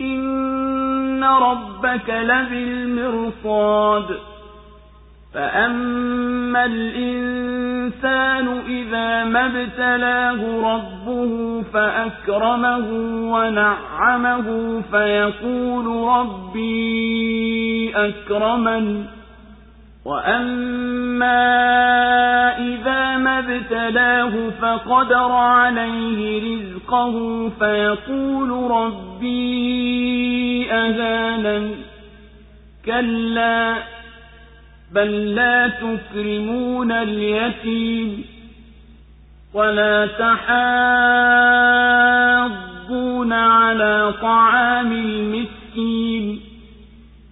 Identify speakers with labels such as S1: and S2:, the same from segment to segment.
S1: إن ربك لبالمرصاد فأما الإنسان إذا ما ابتلاه ربه فأكرمه ونعمه فيقول ربي أكرمن وأما إذا ما ابتلاه فقدر عليه رزقه فيقول ربي أهانن. كلا بل لا تكرمون اليتيم ولا تحاضون على طعام المسكين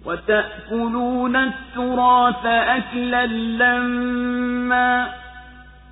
S1: وتأكلون التراث أكلا لما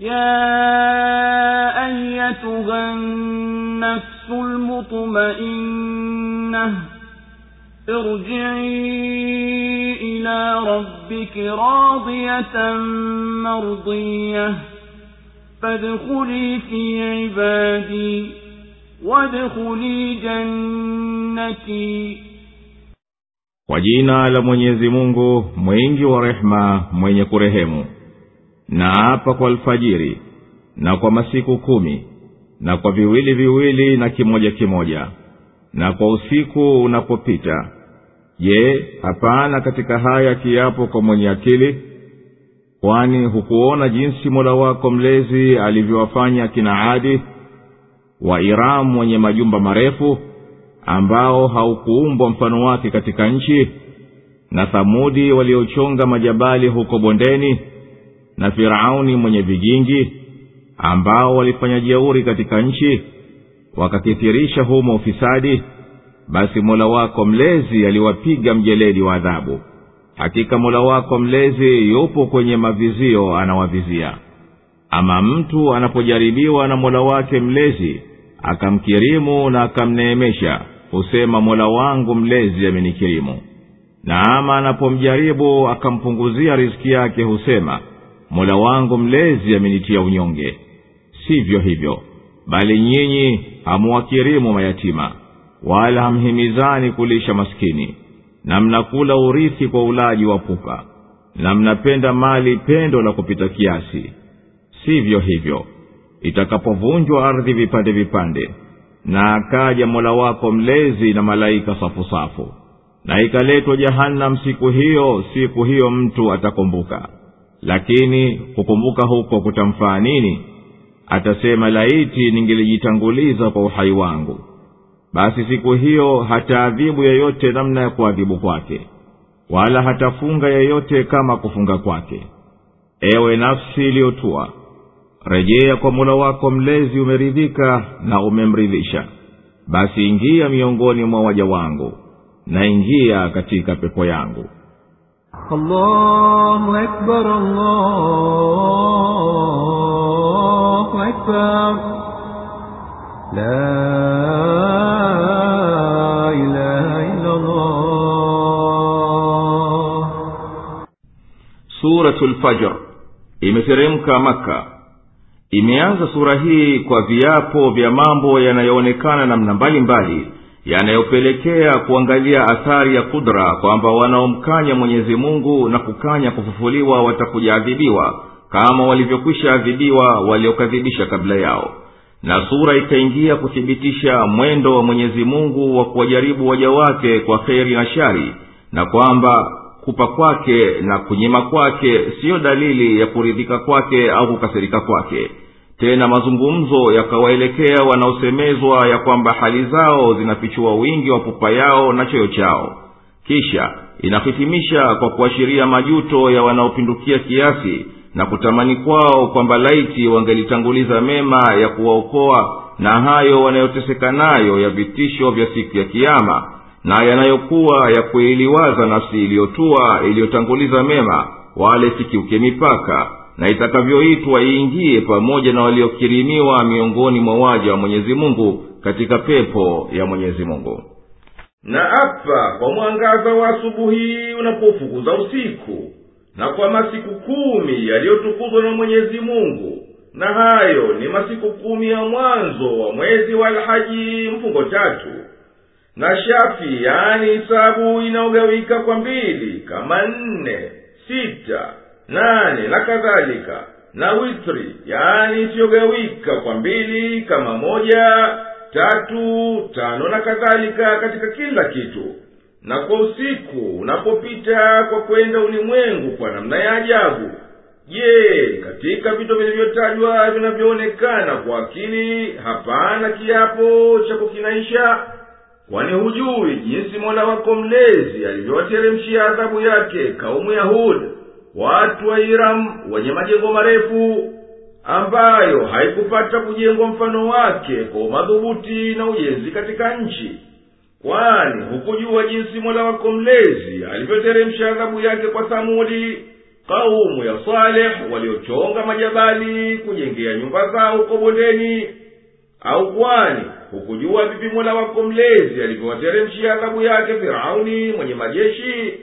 S1: يا أيتها النفس المطمئنة ارجعي إلى ربك راضية مرضية فادخلي في عبادي وادخلي جنتي.
S2: Kwa jina la mwenyezi mungu mwingi wa na apa kwa alfajiri na kwa masiku kumi na kwa viwili viwili na kimoja kimoja na kwa usiku unapopita. Je hapana katika haya kiapo kwa mwenye akili? Kwani hukuona jinsi mola wako mlezi alivyowafanya kina adi wa iramu wenye majumba marefu ambao haukuumbwa mfano wake katika nchi na thamudi waliochonga majabali huko bondeni na firauni mwenye vigingi ambao walifanya jeuri katika nchi wakakithirisha humo ufisadi basi mola wako mlezi aliwapiga mjeledi wa adhabu. Hakika mola wako mlezi yupo kwenye mavizio anawavizia. Ama mtu anapojaribiwa na mola wake mlezi akamkirimu na akamneemesha husema mola wangu mlezi amenikirimu. Na ama anapomjaribu akampunguzia riziki yake husema mola wangu mlezi amenitia unyonge. Sivyo hivyo bali nyinyi hamuwakirimu mayatima wala hamhimizani kulisha maskini na mnakula urithi kwa ulaji wa pupa na mnapenda mali pendo la kupita kiasi. Sivyo hivyo itakapovunjwa ardhi vipande vipande na akaja mola wako mlezi na malaika safusafu na ikaletwa jahannam siku hiyo siku hiyo mtu atakumbuka lakini kukumbuka huko kutamfaa nini? Atasema laiti ningelijitanguliza kwa uhai wangu.
S3: Basi siku hiyo hataadhibu yeyote namna ya kuadhibu kwake wala hatafunga yeyote kama kufunga kwake. Ewe nafsi iliyotua rejea kwa mola wako mlezi umeridhika na umemridhisha. Basi ingia miongoni mwa waja wangu na ingia katika pepo yangu
S4: الله أكبر الله أكبر لا إله إلا الله
S3: suratu lfajr imeteremka maka imeanza sura hii kwa viapo vya mambo yanayoonekana namna mbalimbali yanayopelekea kuangalia athari ya kudra kwamba wanaomkanya mwenyezi mungu na kukanya kufufuliwa watakujaadhibiwa kama walivyokwisha adhibiwa waliokadhibisha kabla yao. Na sura ikaingia kuthibitisha mwendo wa mwenyezi mungu wa kuwajaribu waja wake kwa kheri na shari na kwamba kupa kwake na kunyima kwake siyo dalili ya kuridhika kwake au kukasirika kwake tena mazungumzo yakawaelekea wanaosemezwa ya kwamba hali zao zinafichua wingi wa pupa yao na choyo chao. Kisha inahitimisha kwa kuashiria majuto ya wanaopindukia kiasi na kutamani kwao kwamba laiti wangelitanguliza mema ya kuwaokoa na hayo wanayoteseka nayo ya vitisho vya siku ya kiama na yanayokuwa ya kuiliwaza nafsi iliyotua iliyotanguliza mema wale sikiuke mipaka na itakavyoitwa iingie pamoja na waliokirimiwa miongoni mwa waja wa mwenyezi mungu katika pepo ya mwenyezi mungu.
S2: Na apa kwa mwangaza wa asubuhi unapofukuza usiku na kwa masiku kumi yaliyotukuzwa na mwenyezi mungu na hayo ni masiku kumi ya mwanzo wa mwezi wa alhaji mfungo tatu. Na shafi yaani hisabu inaogawika kwa mbili kama nne sita nane na kadhalika. Na witri. Yaani isiyogawika kwa mbili kama moja tatu tano na kadhalika katika kila kitu. Na kwa usiku unapopita kwa kwenda ulimwengu kwa namna ya ajabu. Je katika vitu vilivyotajwa vinavyoonekana kwa akili hapana kiapo cha kukinaisha? Kwani hujui jinsi mola wako mlezi alivyowateremshia adhabu yake kaumu ya hud watu wa iram wenye majengo marefu ambayo haikupata kujengwa mfano wake kwa umadhubuti na ujenzi katika nchi. Kwani hukujua jinsi mola wako mlezi alivyoteremsha adhabu yake kwa thamudi kaumu ya saleh waliochonga majabali kujengea nyumba zao huko bondeni. Au kwani hukujua vipi mola wako mlezi alivyowateremshia adhabu yake firauni mwenye majeshi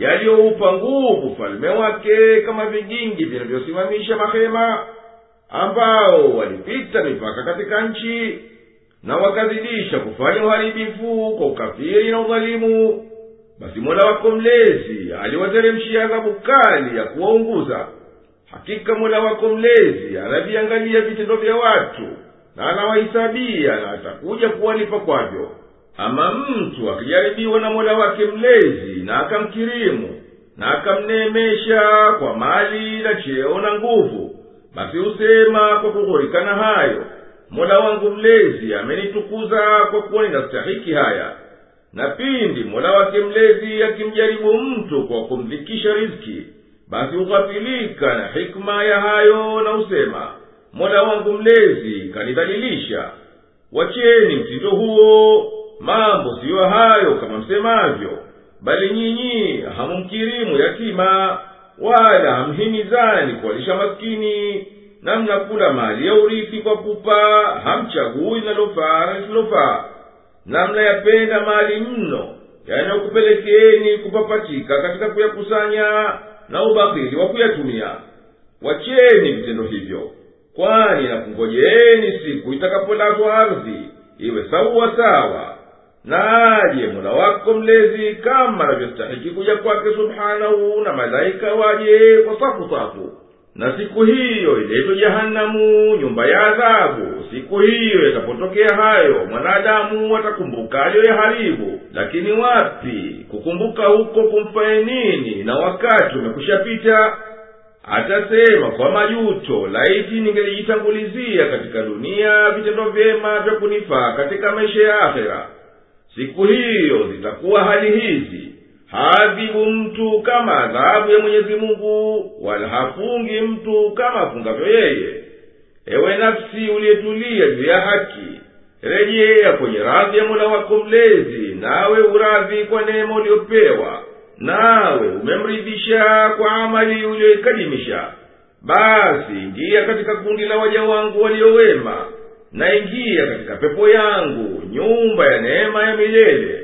S2: yaliyoupa nguvu ufalme wake kama vigingi vinavyosimamisha mahema ambao walipita mipaka katika nchi na wakazidisha kufanya uharibifu kwa ukafiri na udhalimu. Basi mola wako mlezi aliwateremshia adhabu kali ya kuwaunguza. Hakika mola wako mlezi anaviangalia vitendo vya watu na anawahisabia na atakuja kuwalipa kwavyo ama mtu akijaribiwa na mola wake mlezi na akamkirimu na akamneemesha kwa mali na cheo na nguvu basi husema kwa kughurikana hayo mola wangu mlezi amenitukuza kwa kuwa ninastahiki haya. Na pindi mola wake mlezi akimjaribu mtu kwa kumdhikisha riziki basi hughafilika na hikma ya hayo na husema mola wangu mlezi kanidhalilisha. Wacheni mtindo huo mambo siyo hayo kama msemavyo bali nyinyi hamumkirimu yatima wala hamhimizani kuwalisha maskini na mnakula mali ya urithi kwa pupa hamchagui linalofaa na lisilofaa na mnayapenda mali mno yanayokupelekeni kupapatika katika kuyakusanya na ubahili wa kuyatumia. Wacheni vitendo hivyo kwani nakungojeeni siku itakapolazwa ardhi iwe sawa sawa na aje mola wako mlezi kama anavyostahiki kuja kwake subhanahu na malaika waje kwa safu safu. Na siku hiyo iletwe jahanamu nyumba ya adhabu. Siku hiyo yatapotokea hayo mwanadamu atakumbuka aliyoyaharibu lakini wapi kukumbuka huko kumfaye nini? Na wakati umekushapita atasema kwa majuto laiti ningelijitangulizia katika dunia vitendo vyema vya kunifaa katika maisha ya akhera siku hiyo zitakuwa hali hizi. Hadhibu mtu kama adhabu ya mwenyezi mungu wala hafungi mtu kama afungavyo yeye. Ewe nafsi uliyetulia juu ya haki rejea kwenye radhi ya mola wako mlezi nawe uradhi kwa neema uliyopewa nawe umemridhisha kwa amali uliyoikadimisha. Basi ingia katika kundi la waja wangu waliowema na ingia katika pepo yangu nyumba ya neema ya milele